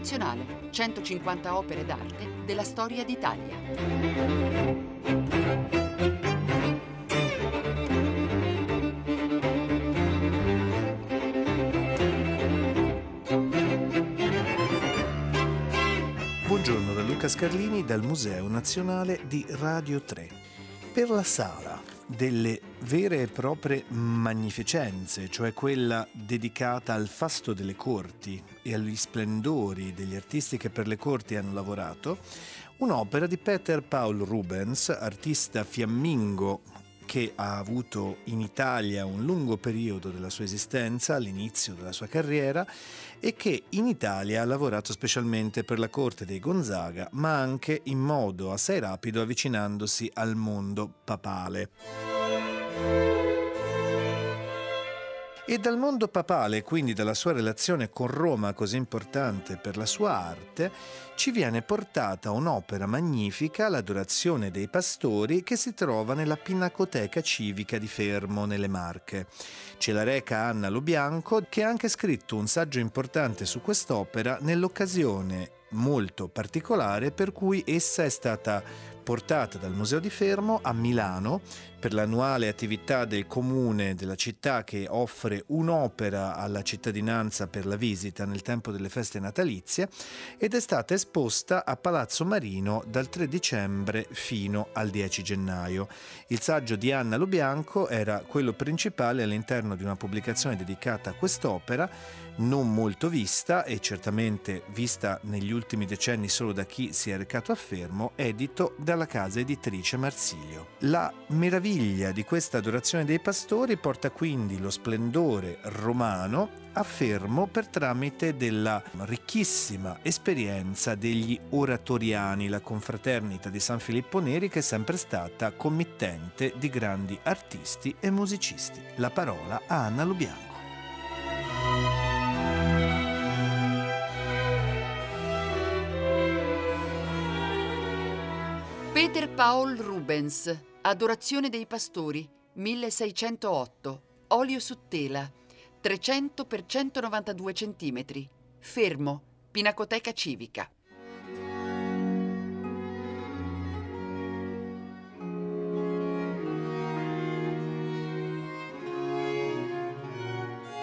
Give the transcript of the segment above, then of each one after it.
Nazionale, 150 opere d'arte della storia d'Italia. Buongiorno da Luca Scarlini dal Museo Nazionale di Radio 3. Per la sala delle vere e proprie magnificenze, cioè quella dedicata al fasto delle corti e agli splendori degli artisti che per le corti hanno lavorato, un'opera di Peter Paul Rubens, artista fiammingo che ha avuto in Italia un lungo periodo della sua esistenza, all'inizio della sua carriera, e che in Italia ha lavorato specialmente per la corte dei Gonzaga, ma anche in modo assai rapido avvicinandosi al mondo papale. E dal mondo papale, quindi dalla sua relazione con Roma così importante per la sua arte, ci viene portata un'opera magnifica, l'Adorazione dei Pastori, che si trova nella Pinacoteca Civica di Fermo, nelle Marche. Ce la reca Anna Lobianco, che ha anche scritto un saggio importante su quest'opera nell'occasione molto particolare per cui essa è stata portata dal Museo di Fermo a Milano per l'annuale attività del comune della città che offre un'opera alla cittadinanza per la visita nel tempo delle feste natalizie ed è stata esposta a Palazzo Marino dal 3 dicembre fino al 10 gennaio. Il saggio di Anna Lubianco era quello principale all'interno di una pubblicazione dedicata a quest'opera non molto vista e certamente vista negli ultimi decenni solo da chi si è recato a Fermo, edito dalla casa editrice Marsilio. La meraviglia di questa adorazione dei pastori porta quindi lo splendore romano a Fermo per tramite della ricchissima esperienza degli oratoriani, la confraternita di San Filippo Neri che è sempre stata committente di grandi artisti e musicisti. La parola a Anna Lubianco. Peter Paul Rubens, Adorazione dei pastori, 1608, olio su tela, 300 x 192 cm, fermo, Pinacoteca Civica.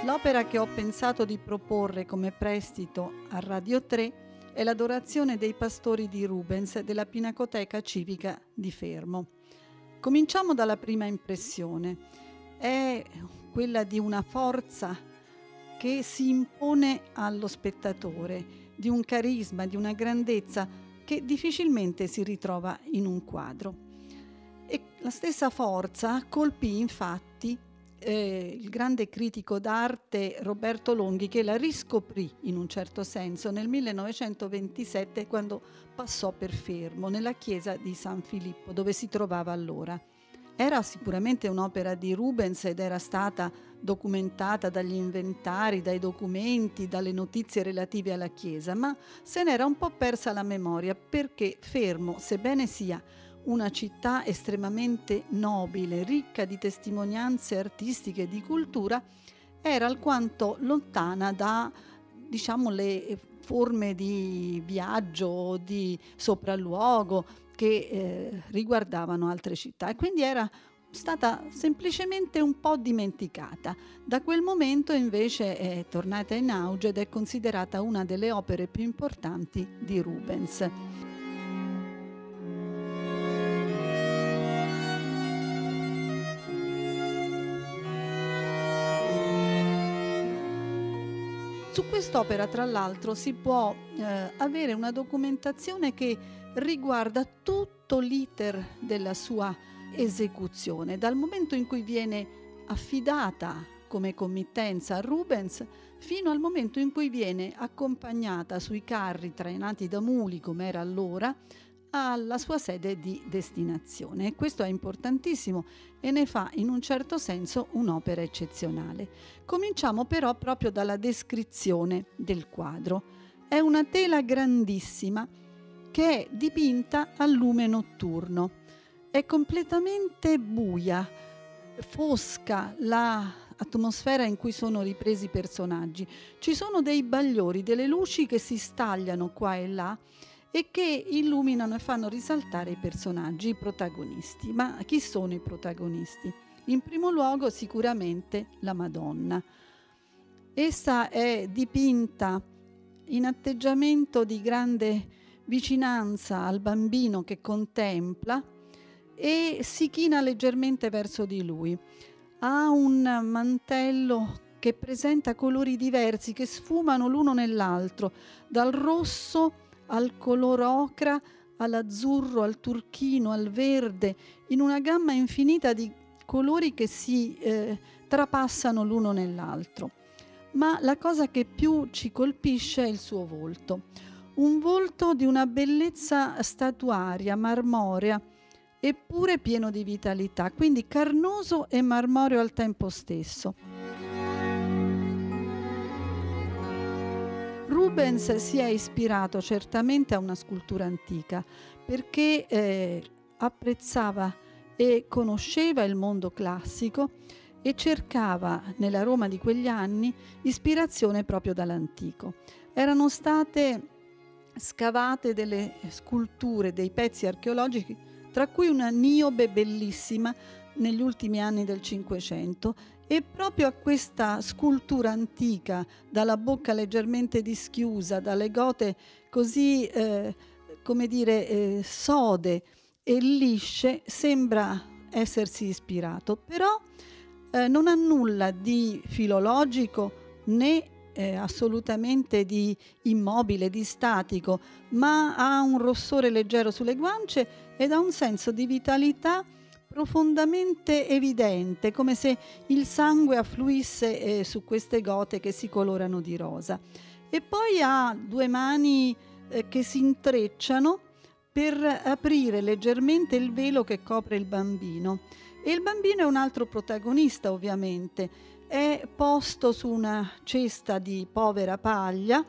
L'opera che ho pensato di proporre come prestito a Radio 3 è l'adorazione dei pastori di Rubens della Pinacoteca Civica di Fermo. Cominciamo dalla prima impressione. È quella di una forza che si impone allo spettatore, di un carisma, di una grandezza che difficilmente si ritrova in un quadro. E la stessa forza colpì infatti eh, il grande critico d'arte Roberto Longhi che la riscoprì in un certo senso nel 1927 quando passò per fermo nella chiesa di San Filippo dove si trovava allora. Era sicuramente un'opera di Rubens ed era stata documentata dagli inventari, dai documenti, dalle notizie relative alla chiesa, ma se n'era un po' persa la memoria perché Fermo, sebbene sia una città estremamente nobile, ricca di testimonianze artistiche e di cultura, era alquanto lontana da diciamo, le forme di viaggio, di sopralluogo che eh, riguardavano altre città e quindi era stata semplicemente un po' dimenticata. Da quel momento invece è tornata in auge ed è considerata una delle opere più importanti di Rubens. Quest'opera, tra l'altro, si può eh, avere una documentazione che riguarda tutto l'iter della sua esecuzione, dal momento in cui viene affidata come committenza a Rubens fino al momento in cui viene accompagnata sui carri trainati da muli, come era allora, alla sua sede di destinazione. Questo è importantissimo e ne fa in un certo senso un'opera eccezionale. Cominciamo però proprio dalla descrizione del quadro. È una tela grandissima che è dipinta a lume notturno. È completamente buia, fosca la atmosfera in cui sono ripresi i personaggi. Ci sono dei bagliori, delle luci che si stagliano qua e là e che illuminano e fanno risaltare i personaggi, i protagonisti. Ma chi sono i protagonisti? In primo luogo sicuramente la Madonna. Essa è dipinta in atteggiamento di grande vicinanza al bambino che contempla e si china leggermente verso di lui. Ha un mantello che presenta colori diversi che sfumano l'uno nell'altro, dal rosso al color ocra, all'azzurro, al turchino, al verde, in una gamma infinita di colori che si eh, trapassano l'uno nell'altro. Ma la cosa che più ci colpisce è il suo volto. Un volto di una bellezza statuaria, marmorea, eppure pieno di vitalità, quindi carnoso e marmoreo al tempo stesso. Rubens si è ispirato certamente a una scultura antica perché eh, apprezzava e conosceva il mondo classico e cercava nella Roma di quegli anni ispirazione proprio dall'antico. Erano state scavate delle sculture, dei pezzi archeologici, tra cui una Niobe bellissima negli ultimi anni del Cinquecento e proprio a questa scultura antica, dalla bocca leggermente dischiusa, dalle gote così, eh, come dire, eh, sode e lisce, sembra essersi ispirato. Però eh, non ha nulla di filologico né eh, assolutamente di immobile, di statico, ma ha un rossore leggero sulle guance ed ha un senso di vitalità profondamente evidente, come se il sangue affluisse eh, su queste gote che si colorano di rosa. E poi ha due mani eh, che si intrecciano per aprire leggermente il velo che copre il bambino. E il bambino è un altro protagonista, ovviamente. È posto su una cesta di povera paglia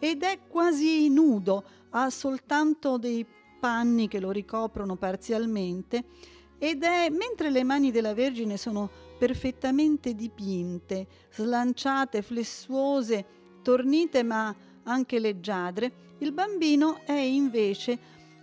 ed è quasi nudo, ha soltanto dei panni che lo ricoprono parzialmente ed è mentre le mani della Vergine sono perfettamente dipinte, slanciate, flessuose, tornite ma anche leggiadre, il bambino è invece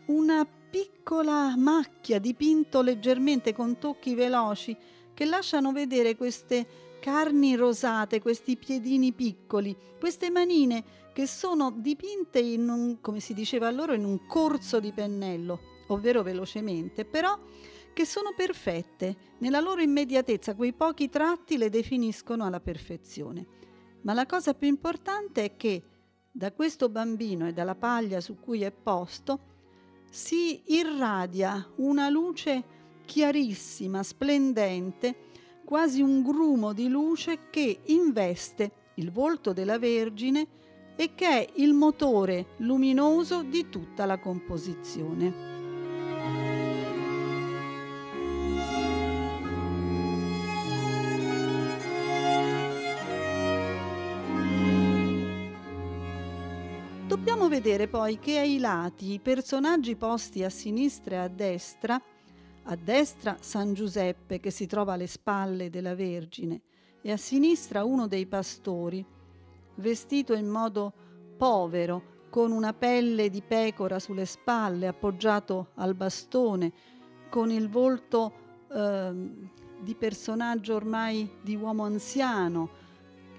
una piccola macchia dipinto leggermente con tocchi veloci che lasciano vedere queste carni rosate, questi piedini piccoli, queste manine che sono dipinte in un, come si diceva allora, in un corso di pennello, ovvero velocemente, però che sono perfette, nella loro immediatezza quei pochi tratti le definiscono alla perfezione. Ma la cosa più importante è che da questo bambino e dalla paglia su cui è posto si irradia una luce chiarissima, splendente, quasi un grumo di luce che investe il volto della Vergine e che è il motore luminoso di tutta la composizione. Vedere poi che ai lati i personaggi posti a sinistra e a destra, a destra San Giuseppe che si trova alle spalle della Vergine e a sinistra uno dei pastori, vestito in modo povero, con una pelle di pecora sulle spalle, appoggiato al bastone, con il volto eh, di personaggio ormai di uomo anziano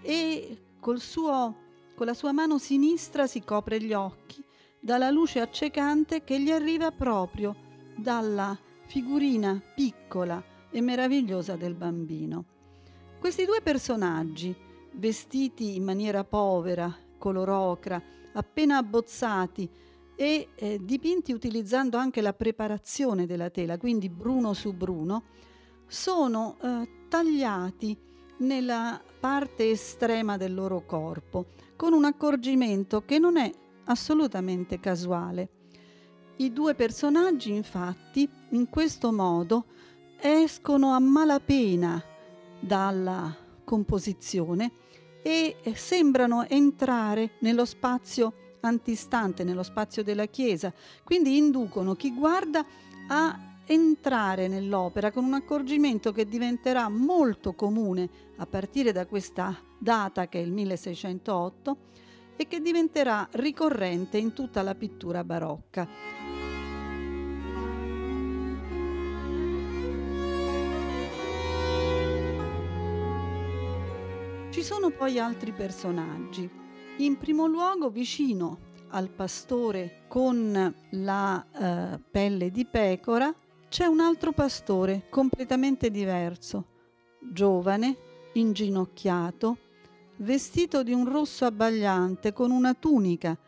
e col suo con la sua mano sinistra si copre gli occhi dalla luce accecante che gli arriva proprio dalla figurina piccola e meravigliosa del bambino. Questi due personaggi, vestiti in maniera povera, color ocra, appena abbozzati e eh, dipinti utilizzando anche la preparazione della tela, quindi bruno su bruno, sono eh, tagliati nella parte estrema del loro corpo, con un accorgimento che non è assolutamente casuale. I due personaggi, infatti, in questo modo escono a malapena dalla composizione e sembrano entrare nello spazio antistante, nello spazio della Chiesa, quindi inducono chi guarda a entrare nell'opera con un accorgimento che diventerà molto comune a partire da questa data che è il 1608 e che diventerà ricorrente in tutta la pittura barocca. Ci sono poi altri personaggi. In primo luogo vicino al pastore con la eh, pelle di pecora c'è un altro pastore completamente diverso, giovane, inginocchiato, vestito di un rosso abbagliante con una tunica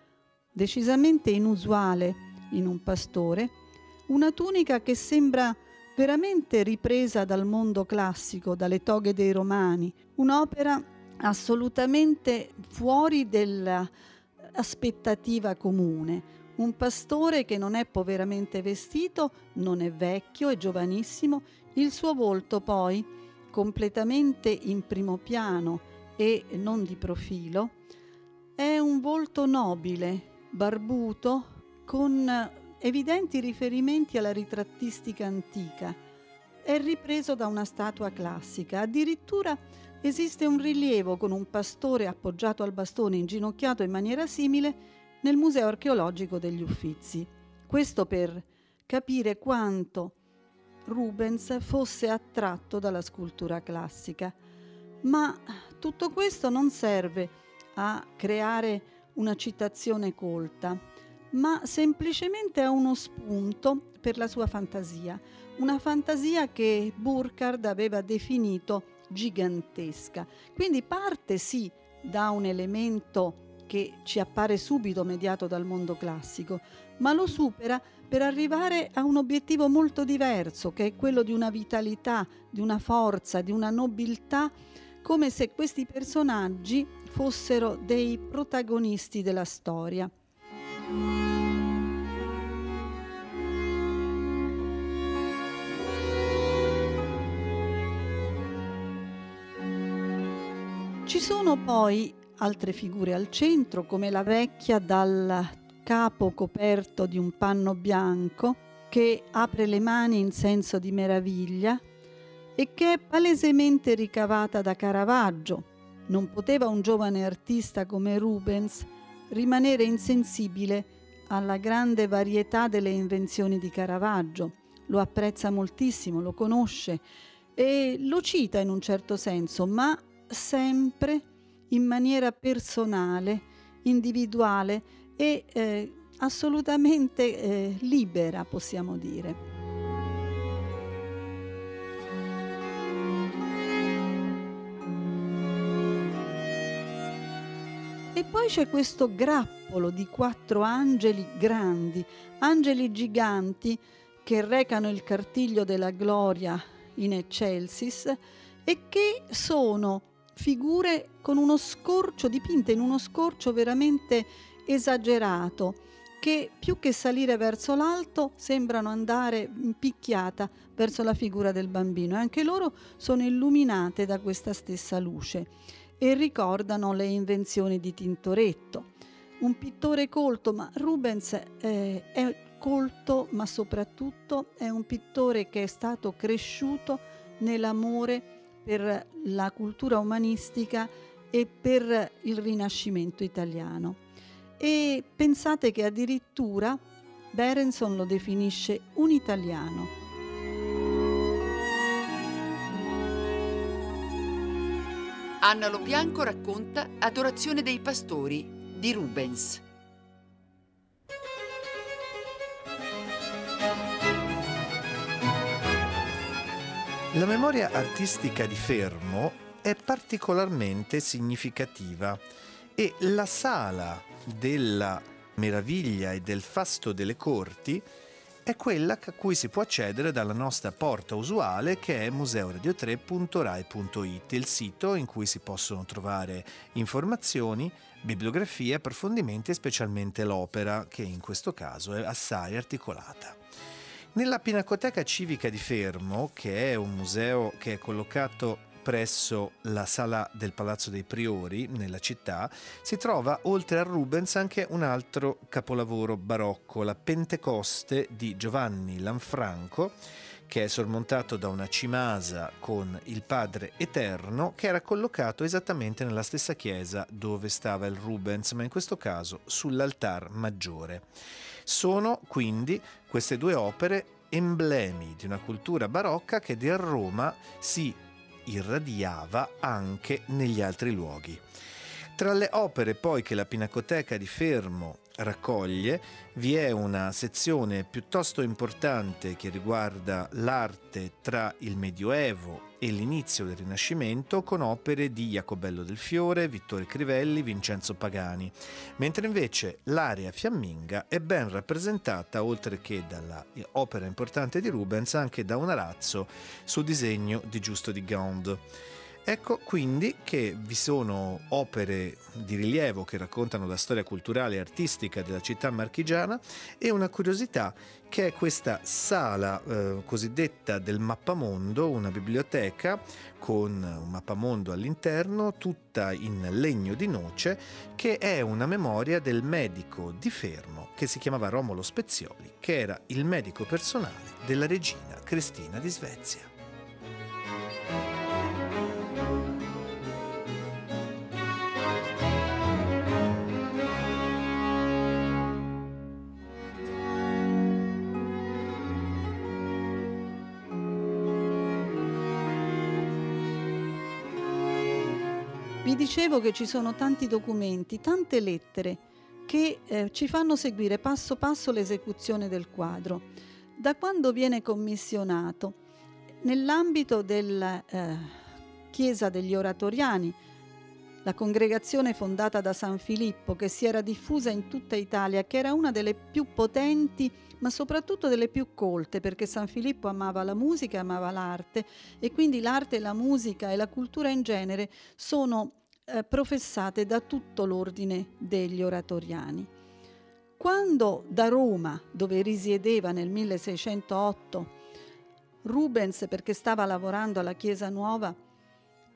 decisamente inusuale in un pastore, una tunica che sembra veramente ripresa dal mondo classico, dalle toghe dei romani, un'opera assolutamente fuori dell'aspettativa comune. Un pastore che non è poveramente vestito, non è vecchio, è giovanissimo, il suo volto poi, completamente in primo piano e non di profilo, è un volto nobile, barbuto, con evidenti riferimenti alla ritrattistica antica. È ripreso da una statua classica, addirittura esiste un rilievo con un pastore appoggiato al bastone inginocchiato in maniera simile nel Museo archeologico degli Uffizi. Questo per capire quanto Rubens fosse attratto dalla scultura classica. Ma tutto questo non serve a creare una citazione colta, ma semplicemente è uno spunto per la sua fantasia, una fantasia che Burkhard aveva definito gigantesca. Quindi parte sì da un elemento che ci appare subito mediato dal mondo classico, ma lo supera per arrivare a un obiettivo molto diverso, che è quello di una vitalità, di una forza, di una nobiltà, come se questi personaggi fossero dei protagonisti della storia. Ci sono poi altre figure al centro, come la vecchia dal capo coperto di un panno bianco che apre le mani in senso di meraviglia e che è palesemente ricavata da Caravaggio. Non poteva un giovane artista come Rubens rimanere insensibile alla grande varietà delle invenzioni di Caravaggio. Lo apprezza moltissimo, lo conosce e lo cita in un certo senso, ma sempre in maniera personale, individuale e eh, assolutamente eh, libera, possiamo dire. E poi c'è questo grappolo di quattro angeli grandi, angeli giganti che recano il cartiglio della gloria in eccelsis e che sono figure con uno scorcio dipinte in uno scorcio veramente esagerato che più che salire verso l'alto sembrano andare in picchiata verso la figura del bambino e anche loro sono illuminate da questa stessa luce e ricordano le invenzioni di Tintoretto. Un pittore colto, ma Rubens eh, è colto, ma soprattutto è un pittore che è stato cresciuto nell'amore per la cultura umanistica e per il Rinascimento italiano. E pensate che addirittura Berenson lo definisce un italiano. Anna Lobianco racconta Adorazione dei pastori di Rubens. La memoria artistica di Fermo è particolarmente significativa e la sala della meraviglia e del fasto delle corti è quella a cui si può accedere dalla nostra porta usuale che è museoradio3.rai.it, il sito in cui si possono trovare informazioni, bibliografie, approfondimenti e specialmente l'opera che in questo caso è assai articolata. Nella Pinacoteca Civica di Fermo, che è un museo che è collocato presso la sala del Palazzo dei Priori, nella città, si trova oltre a Rubens anche un altro capolavoro barocco, la Pentecoste di Giovanni Lanfranco, che è sormontato da una cimasa con il Padre Eterno, che era collocato esattamente nella stessa chiesa dove stava il Rubens, ma in questo caso sull'altar maggiore. Sono quindi queste due opere emblemi di una cultura barocca che di Roma si irradiava anche negli altri luoghi. Tra le opere poi che la Pinacoteca di Fermo raccoglie vi è una sezione piuttosto importante che riguarda l'arte tra il Medioevo e l'inizio del Rinascimento con opere di Jacobello del Fiore, Vittore Crivelli, Vincenzo Pagani, mentre invece l'area fiamminga è ben rappresentata oltre che dalla opera importante di Rubens anche da un arazzo su disegno di Giusto di Gand. Ecco quindi che vi sono opere di rilievo che raccontano la storia culturale e artistica della città marchigiana e una curiosità che è questa sala eh, cosiddetta del mappamondo, una biblioteca con un mappamondo all'interno, tutta in legno di noce, che è una memoria del medico di Fermo che si chiamava Romolo Spezioli, che era il medico personale della regina Cristina di Svezia. Dicevo che ci sono tanti documenti, tante lettere che eh, ci fanno seguire passo passo l'esecuzione del quadro. Da quando viene commissionato? Nell'ambito della eh, Chiesa degli Oratoriani, la congregazione fondata da San Filippo che si era diffusa in tutta Italia, che era una delle più potenti ma soprattutto delle più colte, perché San Filippo amava la musica, amava l'arte e quindi l'arte, la musica e la cultura in genere sono eh, professate da tutto l'ordine degli oratoriani. Quando da Roma, dove risiedeva nel 1608, Rubens, perché stava lavorando alla Chiesa Nuova,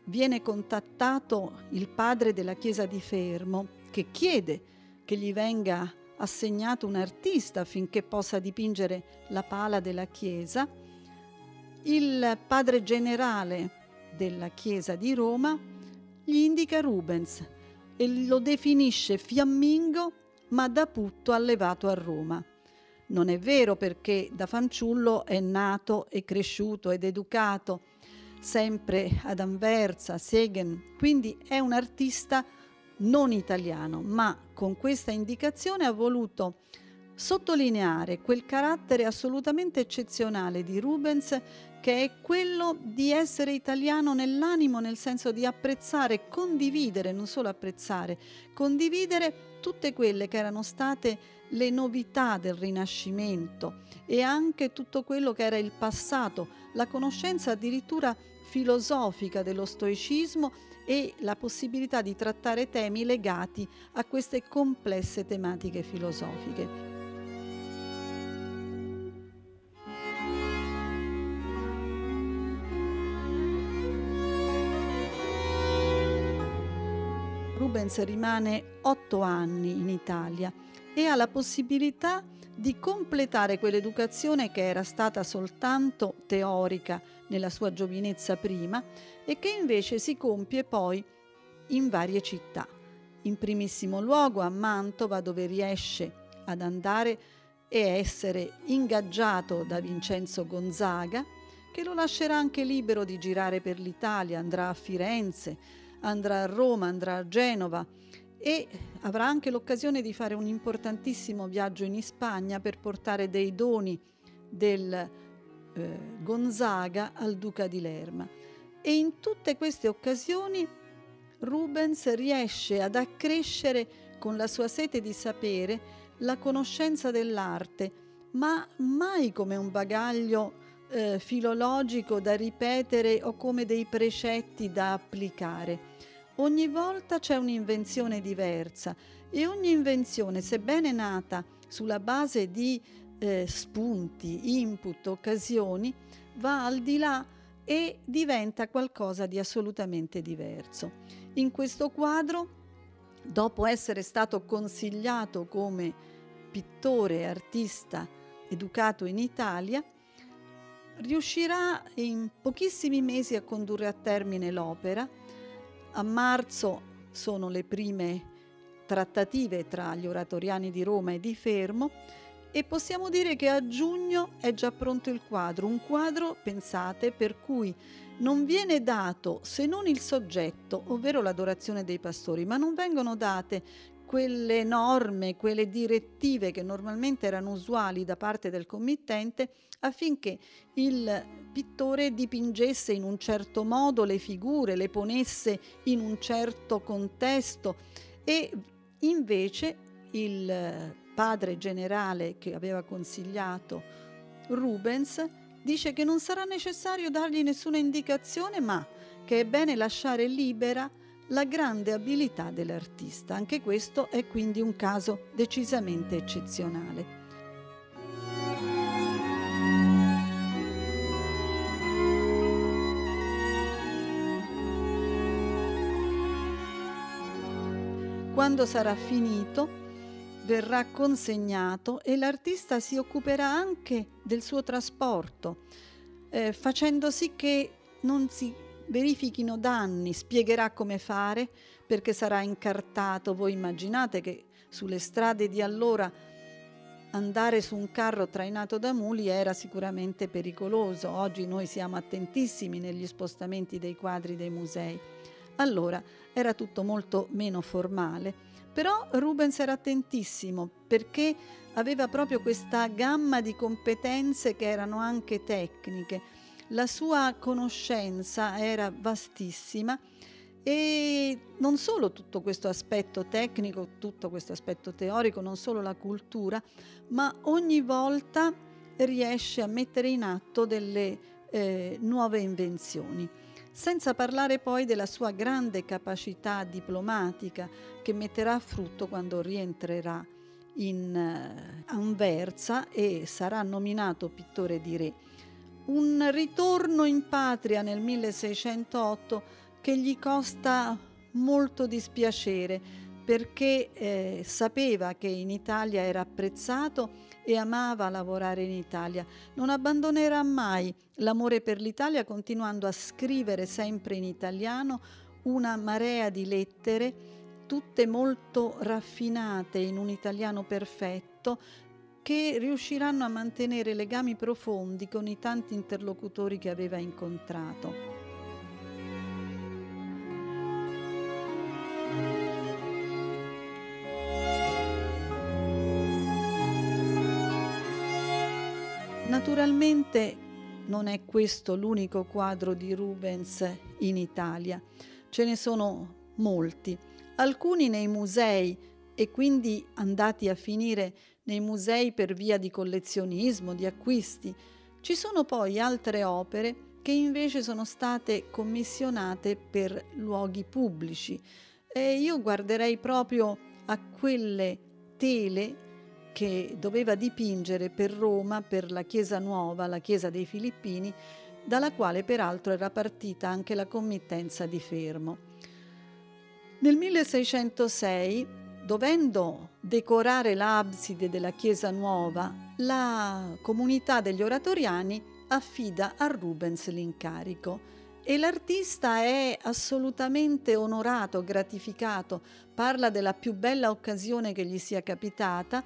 viene contattato il padre della Chiesa di Fermo, che chiede che gli venga assegnato un artista affinché possa dipingere la pala della chiesa, il padre generale della chiesa di Roma gli indica Rubens e lo definisce fiammingo ma da putto allevato a Roma. Non è vero perché da fanciullo è nato e cresciuto ed educato sempre ad Anversa, Segen, quindi è un artista non italiano, ma con questa indicazione ha voluto sottolineare quel carattere assolutamente eccezionale di Rubens che è quello di essere italiano nell'animo, nel senso di apprezzare, condividere, non solo apprezzare, condividere tutte quelle che erano state le novità del Rinascimento e anche tutto quello che era il passato, la conoscenza addirittura filosofica dello stoicismo e la possibilità di trattare temi legati a queste complesse tematiche filosofiche. Rubens rimane otto anni in Italia e ha la possibilità di completare quell'educazione che era stata soltanto teorica nella sua giovinezza prima e che invece si compie poi in varie città. In primissimo luogo a Mantova dove riesce ad andare e essere ingaggiato da Vincenzo Gonzaga che lo lascerà anche libero di girare per l'Italia, andrà a Firenze, andrà a Roma, andrà a Genova e avrà anche l'occasione di fare un importantissimo viaggio in Spagna per portare dei doni del eh, Gonzaga al duca di Lerma. E in tutte queste occasioni Rubens riesce ad accrescere con la sua sete di sapere la conoscenza dell'arte, ma mai come un bagaglio eh, filologico da ripetere o come dei precetti da applicare. Ogni volta c'è un'invenzione diversa e ogni invenzione, sebbene nata sulla base di eh, spunti, input, occasioni, va al di là e diventa qualcosa di assolutamente diverso. In questo quadro, dopo essere stato consigliato come pittore e artista educato in Italia, riuscirà in pochissimi mesi a condurre a termine l'opera. A marzo sono le prime trattative tra gli oratoriani di Roma e di Fermo e possiamo dire che a giugno è già pronto il quadro, un quadro, pensate, per cui non viene dato se non il soggetto, ovvero l'adorazione dei pastori, ma non vengono date quelle norme, quelle direttive che normalmente erano usuali da parte del committente affinché il pittore dipingesse in un certo modo le figure, le ponesse in un certo contesto. E invece il padre generale che aveva consigliato Rubens dice che non sarà necessario dargli nessuna indicazione ma che è bene lasciare libera la grande abilità dell'artista. Anche questo è quindi un caso decisamente eccezionale. Quando sarà finito, verrà consegnato e l'artista si occuperà anche del suo trasporto, eh, facendo sì che non si verifichino danni, spiegherà come fare perché sarà incartato. Voi immaginate che sulle strade di allora andare su un carro trainato da muli era sicuramente pericoloso. Oggi noi siamo attentissimi negli spostamenti dei quadri dei musei. Allora era tutto molto meno formale, però Rubens era attentissimo perché aveva proprio questa gamma di competenze che erano anche tecniche la sua conoscenza era vastissima e non solo tutto questo aspetto tecnico, tutto questo aspetto teorico, non solo la cultura, ma ogni volta riesce a mettere in atto delle eh, nuove invenzioni. Senza parlare poi della sua grande capacità diplomatica che metterà a frutto quando rientrerà in uh, Anversa e sarà nominato pittore di re un ritorno in patria nel 1608 che gli costa molto dispiacere perché eh, sapeva che in Italia era apprezzato e amava lavorare in Italia. Non abbandonerà mai l'amore per l'Italia continuando a scrivere sempre in italiano una marea di lettere, tutte molto raffinate in un italiano perfetto, che riusciranno a mantenere legami profondi con i tanti interlocutori che aveva incontrato. Naturalmente non è questo l'unico quadro di Rubens in Italia, ce ne sono molti, alcuni nei musei e quindi andati a finire nei musei per via di collezionismo, di acquisti. Ci sono poi altre opere che invece sono state commissionate per luoghi pubblici e io guarderei proprio a quelle tele che doveva dipingere per Roma, per la Chiesa Nuova, la Chiesa dei Filippini, dalla quale peraltro era partita anche la committenza di Fermo. Nel 1606 dovendo decorare l'abside della chiesa nuova, la comunità degli oratoriani affida a Rubens l'incarico e l'artista è assolutamente onorato, gratificato, parla della più bella occasione che gli sia capitata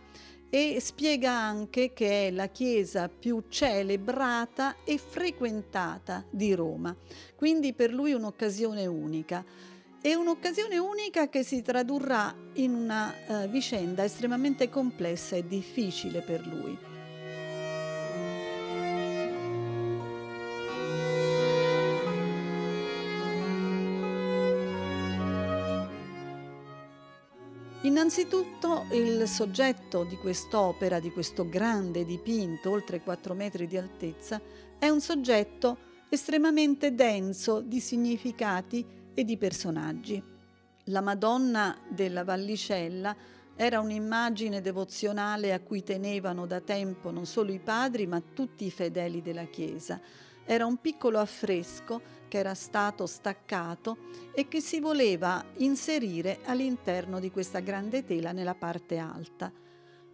e spiega anche che è la chiesa più celebrata e frequentata di Roma, quindi per lui un'occasione unica. È un'occasione unica che si tradurrà in una uh, vicenda estremamente complessa e difficile per lui. Innanzitutto il soggetto di quest'opera, di questo grande dipinto, oltre 4 metri di altezza, è un soggetto estremamente denso di significati e di personaggi. La Madonna della Vallicella era un'immagine devozionale a cui tenevano da tempo non solo i padri ma tutti i fedeli della Chiesa. era un piccolo affresco che era stato staccato e che si voleva inserire all'interno di questa grande tela nella parte alta.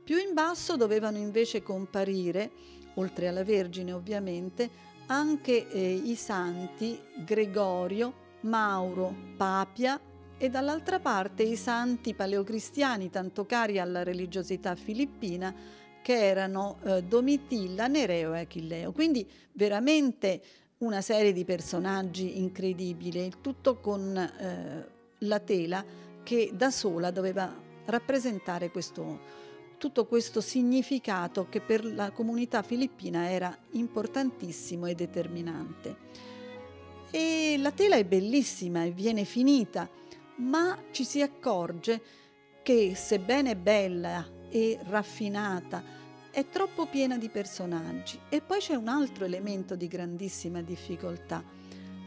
Più in basso dovevano invece comparire, oltre alla Vergine ovviamente, anche eh, i santi Gregorio, Mauro, Papia e dall'altra parte i santi paleocristiani tanto cari alla religiosità filippina che erano eh, Domitilla, Nereo e Achilleo. Quindi veramente una serie di personaggi incredibili, il tutto con eh, la tela che da sola doveva rappresentare questo, tutto questo significato che per la comunità filippina era importantissimo e determinante. E la tela è bellissima e viene finita, ma ci si accorge che sebbene bella e raffinata, è troppo piena di personaggi. E poi c'è un altro elemento di grandissima difficoltà.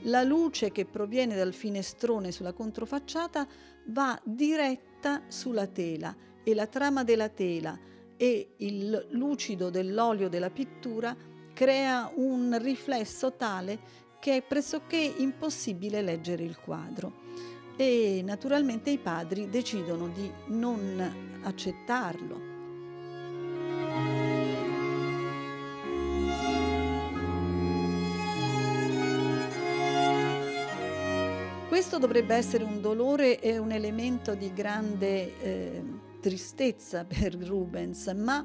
La luce che proviene dal finestrone sulla controfacciata va diretta sulla tela e la trama della tela e il lucido dell'olio della pittura crea un riflesso tale che è pressoché impossibile leggere il quadro e naturalmente i padri decidono di non accettarlo. Questo dovrebbe essere un dolore e un elemento di grande eh, tristezza per Rubens, ma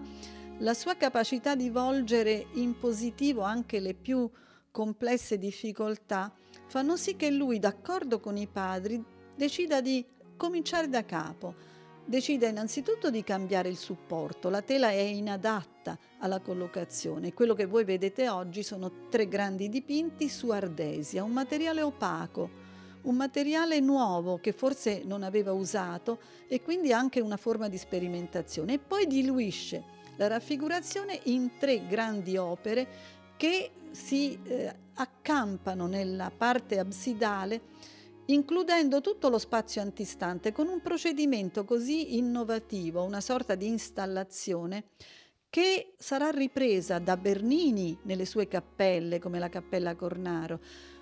la sua capacità di volgere in positivo anche le più complesse difficoltà fanno sì che lui, d'accordo con i padri, decida di cominciare da capo. Decide innanzitutto di cambiare il supporto, la tela è inadatta alla collocazione. Quello che voi vedete oggi sono tre grandi dipinti su ardesia, un materiale opaco, un materiale nuovo che forse non aveva usato e quindi anche una forma di sperimentazione e poi diluisce la raffigurazione in tre grandi opere che si eh, accampano nella parte absidale includendo tutto lo spazio antistante con un procedimento così innovativo, una sorta di installazione che sarà ripresa da Bernini nelle sue cappelle come la Cappella Cornaro,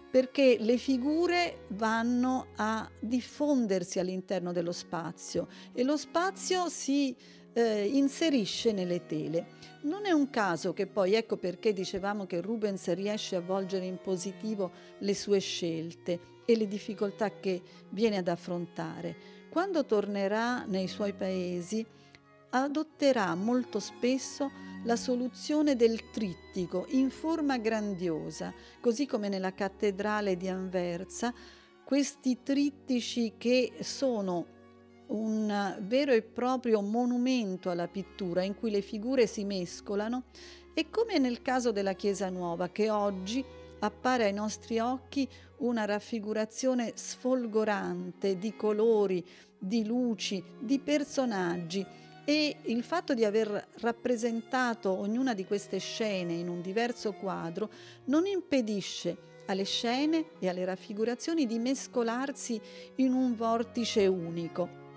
perché le figure vanno a diffondersi all'interno dello spazio e lo spazio si eh, inserisce nelle tele. Non è un caso che poi, ecco perché dicevamo che Rubens riesce a volgere in positivo le sue scelte e le difficoltà che viene ad affrontare. Quando tornerà nei suoi paesi, adotterà molto spesso la soluzione del trittico in forma grandiosa, così come nella cattedrale di Anversa, questi trittici che sono un vero e proprio monumento alla pittura in cui le figure si mescolano e come nel caso della Chiesa Nuova che oggi appare ai nostri occhi una raffigurazione sfolgorante di colori, di luci, di personaggi e il fatto di aver rappresentato ognuna di queste scene in un diverso quadro non impedisce alle scene e alle raffigurazioni di mescolarsi in un vortice unico.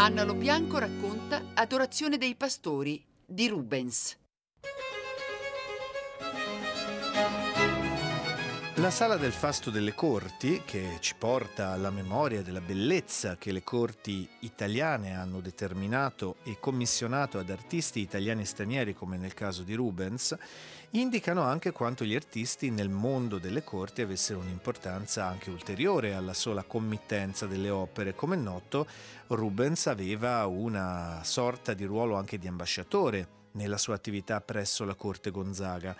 Anna Lo Bianco racconta Adorazione dei pastori di Rubens. La sala del fasto delle corti, che ci porta alla memoria della bellezza che le corti italiane hanno determinato e commissionato ad artisti italiani e stranieri, come nel caso di Rubens, indicano anche quanto gli artisti nel mondo delle corti avessero un'importanza anche ulteriore alla sola committenza delle opere. Come è noto, Rubens aveva una sorta di ruolo anche di ambasciatore nella sua attività presso la corte Gonzaga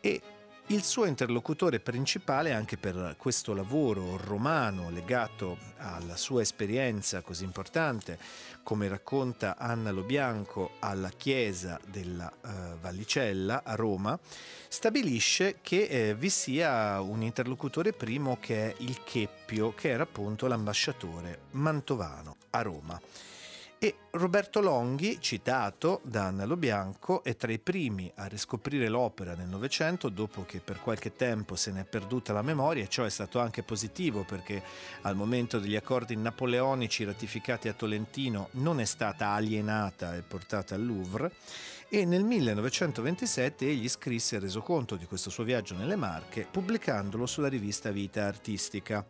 e il suo interlocutore principale anche per questo lavoro romano legato alla sua esperienza così importante, come racconta Anna Lobianco alla chiesa della uh, Vallicella a Roma, stabilisce che eh, vi sia un interlocutore primo che è il Cheppio, che era appunto l'ambasciatore mantovano a Roma. E Roberto Longhi, citato da Anna Lo Bianco, è tra i primi a riscoprire l'opera nel Novecento dopo che per qualche tempo se ne è perduta la memoria e ciò è stato anche positivo perché al momento degli accordi napoleonici ratificati a Tolentino non è stata alienata e portata al Louvre e nel 1927 egli scrisse il resoconto di questo suo viaggio nelle Marche pubblicandolo sulla rivista Vita Artistica.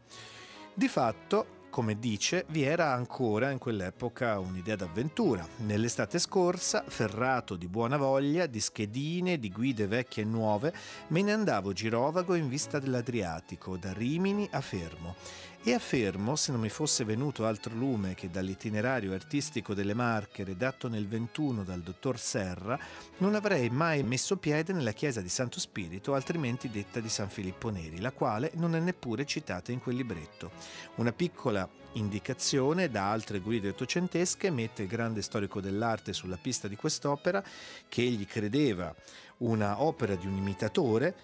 Di fatto come dice, vi era ancora in quell'epoca un'idea d'avventura. Nell'estate scorsa, ferrato di buona voglia, di schedine, di guide vecchie e nuove, me ne andavo girovago in vista dell'Adriatico, da Rimini a Fermo e affermo, se non mi fosse venuto altro lume che dall'itinerario artistico delle Marche redatto nel 21 dal dottor Serra, non avrei mai messo piede nella chiesa di Santo Spirito, altrimenti detta di San Filippo Neri, la quale non è neppure citata in quel libretto. Una piccola indicazione da altre guide ottocentesche mette il grande storico dell'arte sulla pista di quest'opera, che egli credeva una opera di un imitatore,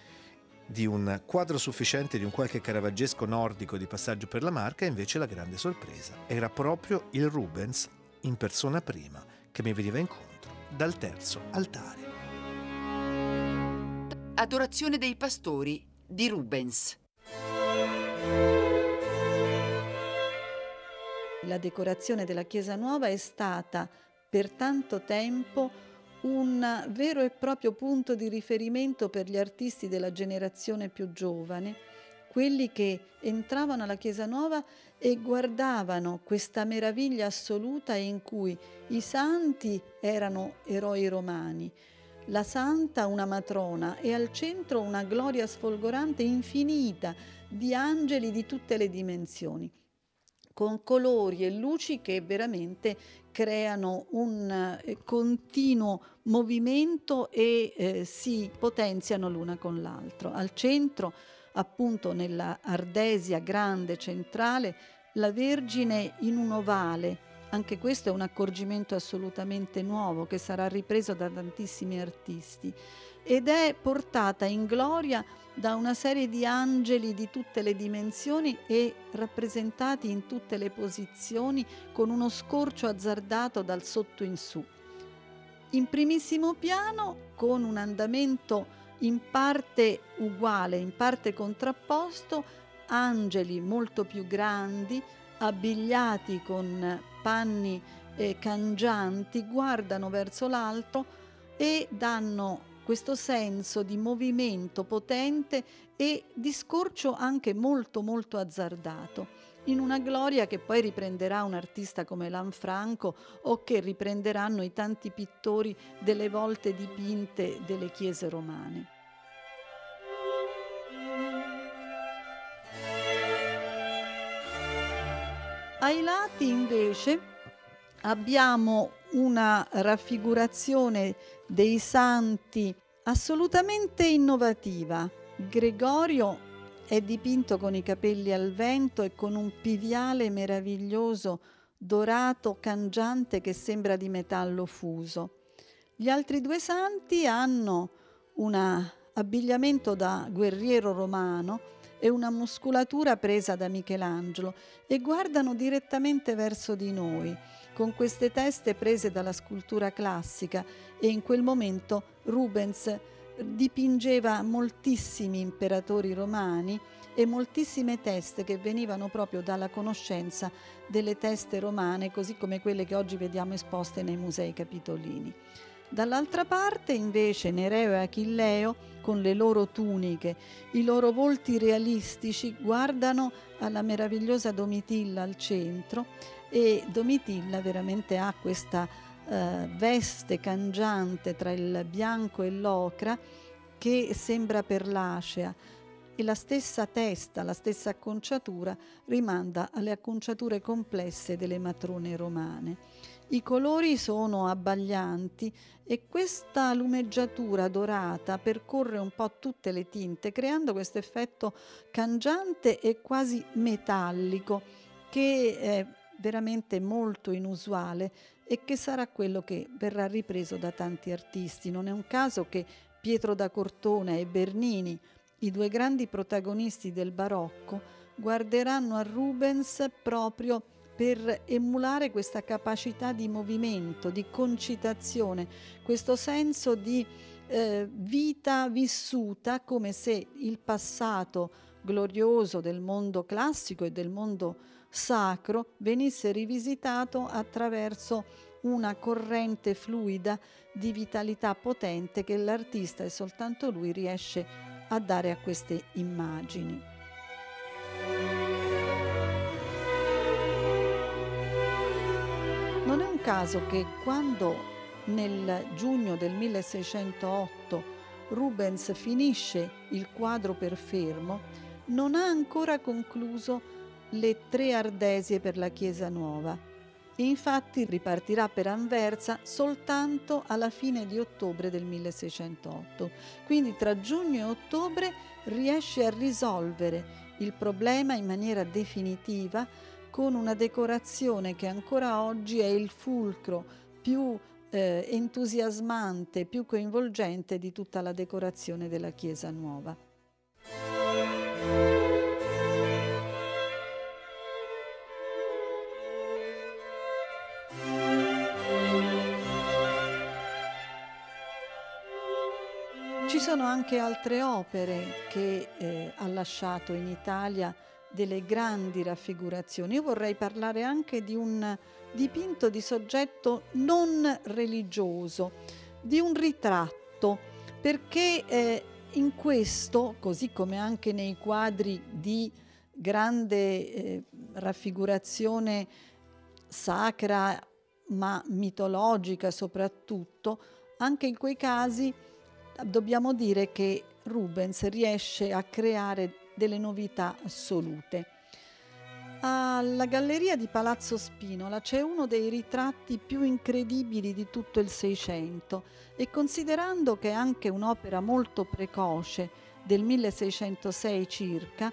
di un quadro sufficiente di un qualche caravaggesco nordico di passaggio per la marca, invece la grande sorpresa era proprio il Rubens in persona prima che mi veniva incontro dal terzo altare. Adorazione dei pastori di Rubens. La decorazione della Chiesa Nuova è stata per tanto tempo un vero e proprio punto di riferimento per gli artisti della generazione più giovane, quelli che entravano alla Chiesa Nuova e guardavano questa meraviglia assoluta in cui i santi erano eroi romani, la santa una matrona e al centro una gloria sfolgorante infinita di angeli di tutte le dimensioni con colori e luci che veramente creano un eh, continuo movimento e eh, si potenziano l'una con l'altro. Al centro, appunto nella Ardesia grande centrale, la Vergine in un ovale. Anche questo è un accorgimento assolutamente nuovo che sarà ripreso da tantissimi artisti ed è portata in gloria da una serie di angeli di tutte le dimensioni e rappresentati in tutte le posizioni con uno scorcio azzardato dal sotto in su. In primissimo piano, con un andamento in parte uguale, in parte contrapposto, angeli molto più grandi, abbigliati con panni eh, cangianti, guardano verso l'alto e danno questo senso di movimento potente e di scorcio anche molto molto azzardato, in una gloria che poi riprenderà un artista come Lanfranco o che riprenderanno i tanti pittori delle volte dipinte delle chiese romane. Ai lati invece abbiamo una raffigurazione dei santi assolutamente innovativa. Gregorio è dipinto con i capelli al vento e con un piviale meraviglioso dorato cangiante che sembra di metallo fuso. Gli altri due santi hanno un abbigliamento da guerriero romano e una muscolatura presa da Michelangelo e guardano direttamente verso di noi con queste teste prese dalla scultura classica e in quel momento Rubens dipingeva moltissimi imperatori romani e moltissime teste che venivano proprio dalla conoscenza delle teste romane, così come quelle che oggi vediamo esposte nei musei capitolini. Dall'altra parte invece Nereo e Achilleo, con le loro tuniche, i loro volti realistici, guardano alla meravigliosa Domitilla al centro e Domitilla veramente ha questa eh, veste cangiante tra il bianco e l'ocra che sembra perlacea e la stessa testa, la stessa acconciatura rimanda alle acconciature complesse delle matrone romane. I colori sono abbaglianti e questa lumeggiatura dorata percorre un po' tutte le tinte, creando questo effetto cangiante e quasi metallico che è veramente molto inusuale e che sarà quello che verrà ripreso da tanti artisti. Non è un caso che Pietro da Cortona e Bernini, i due grandi protagonisti del barocco, guarderanno a Rubens proprio per emulare questa capacità di movimento, di concitazione, questo senso di eh, vita vissuta come se il passato glorioso del mondo classico e del mondo sacro venisse rivisitato attraverso una corrente fluida di vitalità potente che l'artista e soltanto lui riesce a dare a queste immagini. Caso che quando nel giugno del 1608 Rubens finisce il quadro per fermo, non ha ancora concluso le tre ardesie per la Chiesa Nuova infatti ripartirà per Anversa soltanto alla fine di ottobre del 1608. Quindi tra giugno e ottobre riesce a risolvere il problema in maniera definitiva con una decorazione che ancora oggi è il fulcro più eh, entusiasmante, più coinvolgente di tutta la decorazione della Chiesa Nuova. Ci sono anche altre opere che eh, ha lasciato in Italia delle grandi raffigurazioni. Io vorrei parlare anche di un dipinto di soggetto non religioso, di un ritratto, perché eh, in questo, così come anche nei quadri di grande eh, raffigurazione sacra ma mitologica soprattutto, anche in quei casi dobbiamo dire che Rubens riesce a creare delle novità assolute. Alla Galleria di Palazzo Spinola c'è uno dei ritratti più incredibili di tutto il Seicento e considerando che è anche un'opera molto precoce del 1606 circa,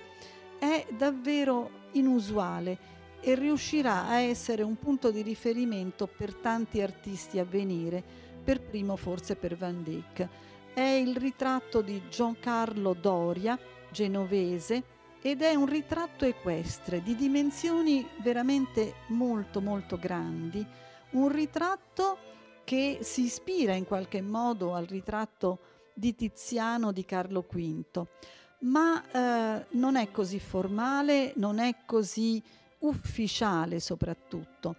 è davvero inusuale e riuscirà a essere un punto di riferimento per tanti artisti a venire, per primo forse per Van Dyck è il ritratto di Giancarlo Doria, genovese, ed è un ritratto equestre di dimensioni veramente molto molto grandi, un ritratto che si ispira in qualche modo al ritratto di Tiziano di Carlo V, ma eh, non è così formale, non è così ufficiale soprattutto.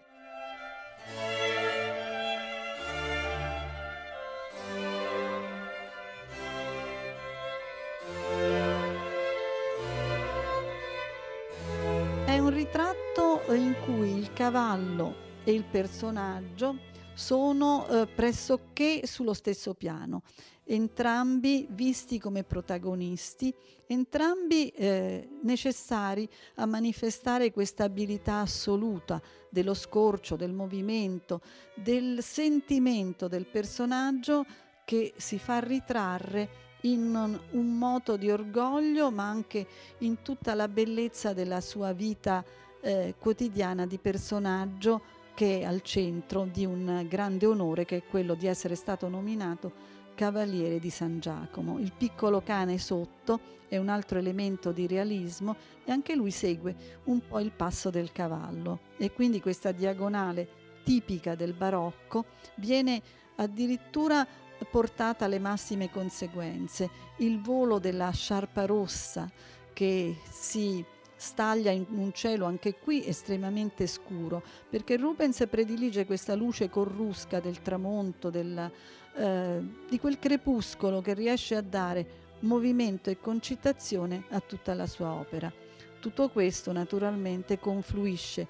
In cui il cavallo e il personaggio sono eh, pressoché sullo stesso piano, entrambi visti come protagonisti, entrambi eh, necessari a manifestare questa abilità assoluta dello scorcio, del movimento, del sentimento del personaggio che si fa ritrarre in un, moto di orgoglio, ma anche in tutta la bellezza della sua vita eh, quotidiana di personaggio che è al centro di un grande onore che è quello di essere stato nominato Cavaliere di San Giacomo. Il piccolo cane sotto è un altro elemento di realismo e anche lui segue un po' il passo del cavallo e quindi questa diagonale tipica del barocco viene addirittura portata alle massime conseguenze. Il volo della sciarpa rossa che si staglia in un cielo anche qui estremamente scuro, perché Rubens predilige questa luce corrusca del tramonto, del, eh, di quel crepuscolo che riesce a dare movimento e concitazione a tutta la sua opera. Tutto questo naturalmente confluisce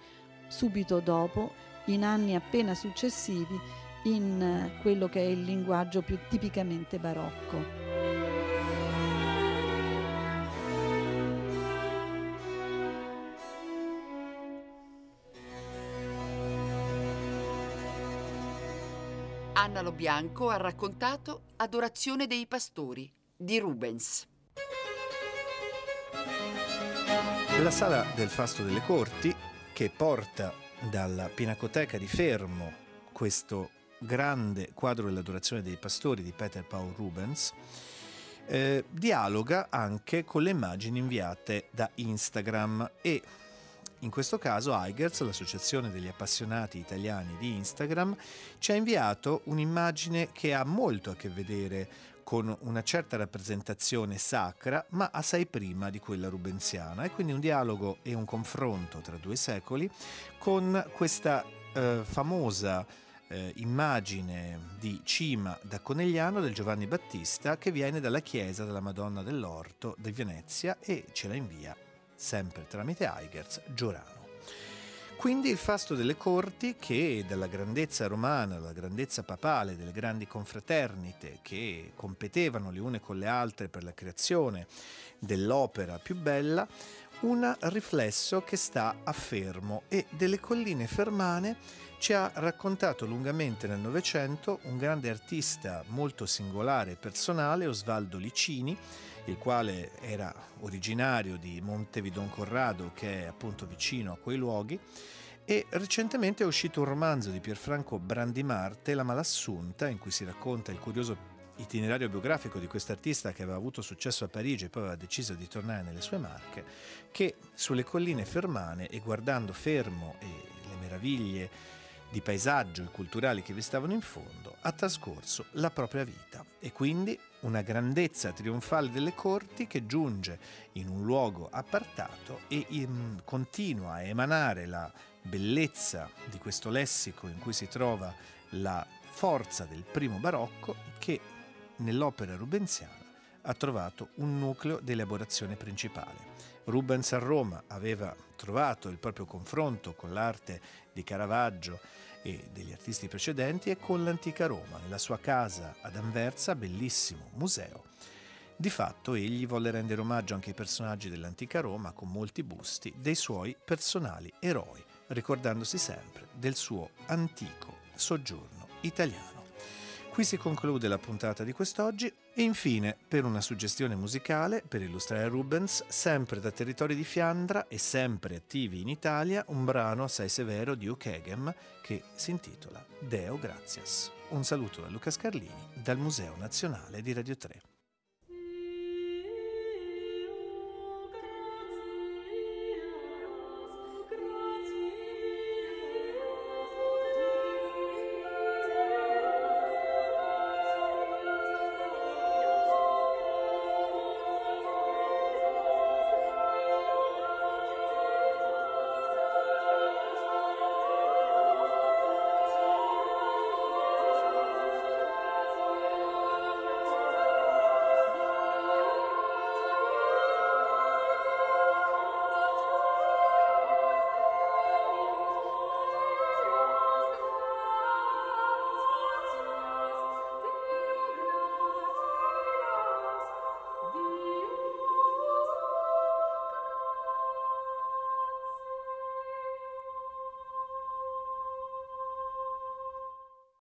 subito dopo, in anni appena successivi, in eh, quello che è il linguaggio più tipicamente barocco. Anna Lo Bianco ha raccontato Adorazione dei pastori di Rubens. La sala del Fasto delle Corti, che porta dalla Pinacoteca di Fermo questo grande quadro dell'adorazione dei pastori di Peter Paul Rubens, eh, dialoga anche con le immagini inviate da Instagram e In questo caso Eigers, l'associazione degli appassionati italiani di Instagram, ci ha inviato un'immagine che ha molto a che vedere con una certa rappresentazione sacra, ma assai prima di quella rubensiana, e quindi un dialogo e un confronto tra due secoli con questa eh, famosa eh, immagine di cima da Conegliano del Giovanni Battista che viene dalla chiesa della Madonna dell'Orto di Venezia e ce la invia sempre tramite Eigers, Giorano. Quindi il fasto delle corti che dalla grandezza romana, dalla grandezza papale, delle grandi confraternite che competevano le une con le altre per la creazione dell'opera più bella, un riflesso che sta a Fermo e delle colline fermane ci ha raccontato lungamente nel Novecento un grande artista molto singolare e personale, Osvaldo Licini, il quale era originario di Montevidon Corrado, che è appunto vicino a quei luoghi, e recentemente è uscito un romanzo di Pierfranco Brandimarte, La Malassunta, in cui si racconta il curioso itinerario biografico di quest'artista che aveva avuto successo a Parigi e poi aveva deciso di tornare nelle sue marche, che sulle colline fermane e guardando fermo e le meraviglie di paesaggio e culturali che vi stavano in fondo, ha trascorso la propria vita. E quindi una grandezza trionfale delle corti che giunge in un luogo appartato e in, continua a emanare la bellezza di questo lessico in cui si trova la forza del primo barocco che nell'opera rubensiana ha trovato un nucleo di elaborazione principale. Rubens a Roma aveva trovato il proprio confronto con l'arte di Caravaggio e degli artisti precedenti e con l'antica Roma, nella sua casa ad Anversa, bellissimo museo. Di fatto egli volle rendere omaggio anche ai personaggi dell'antica Roma con molti busti dei suoi personali eroi, ricordandosi sempre del suo antico soggiorno italiano. Qui si conclude la puntata di quest'oggi e infine, per una suggestione musicale, per illustrare Rubens, sempre da territori di Fiandra e sempre attivi in Italia, un brano assai severo di Ukegem che si intitola Deo Gratias. Un saluto da Luca Scarlini dal Museo Nazionale di Radio 3.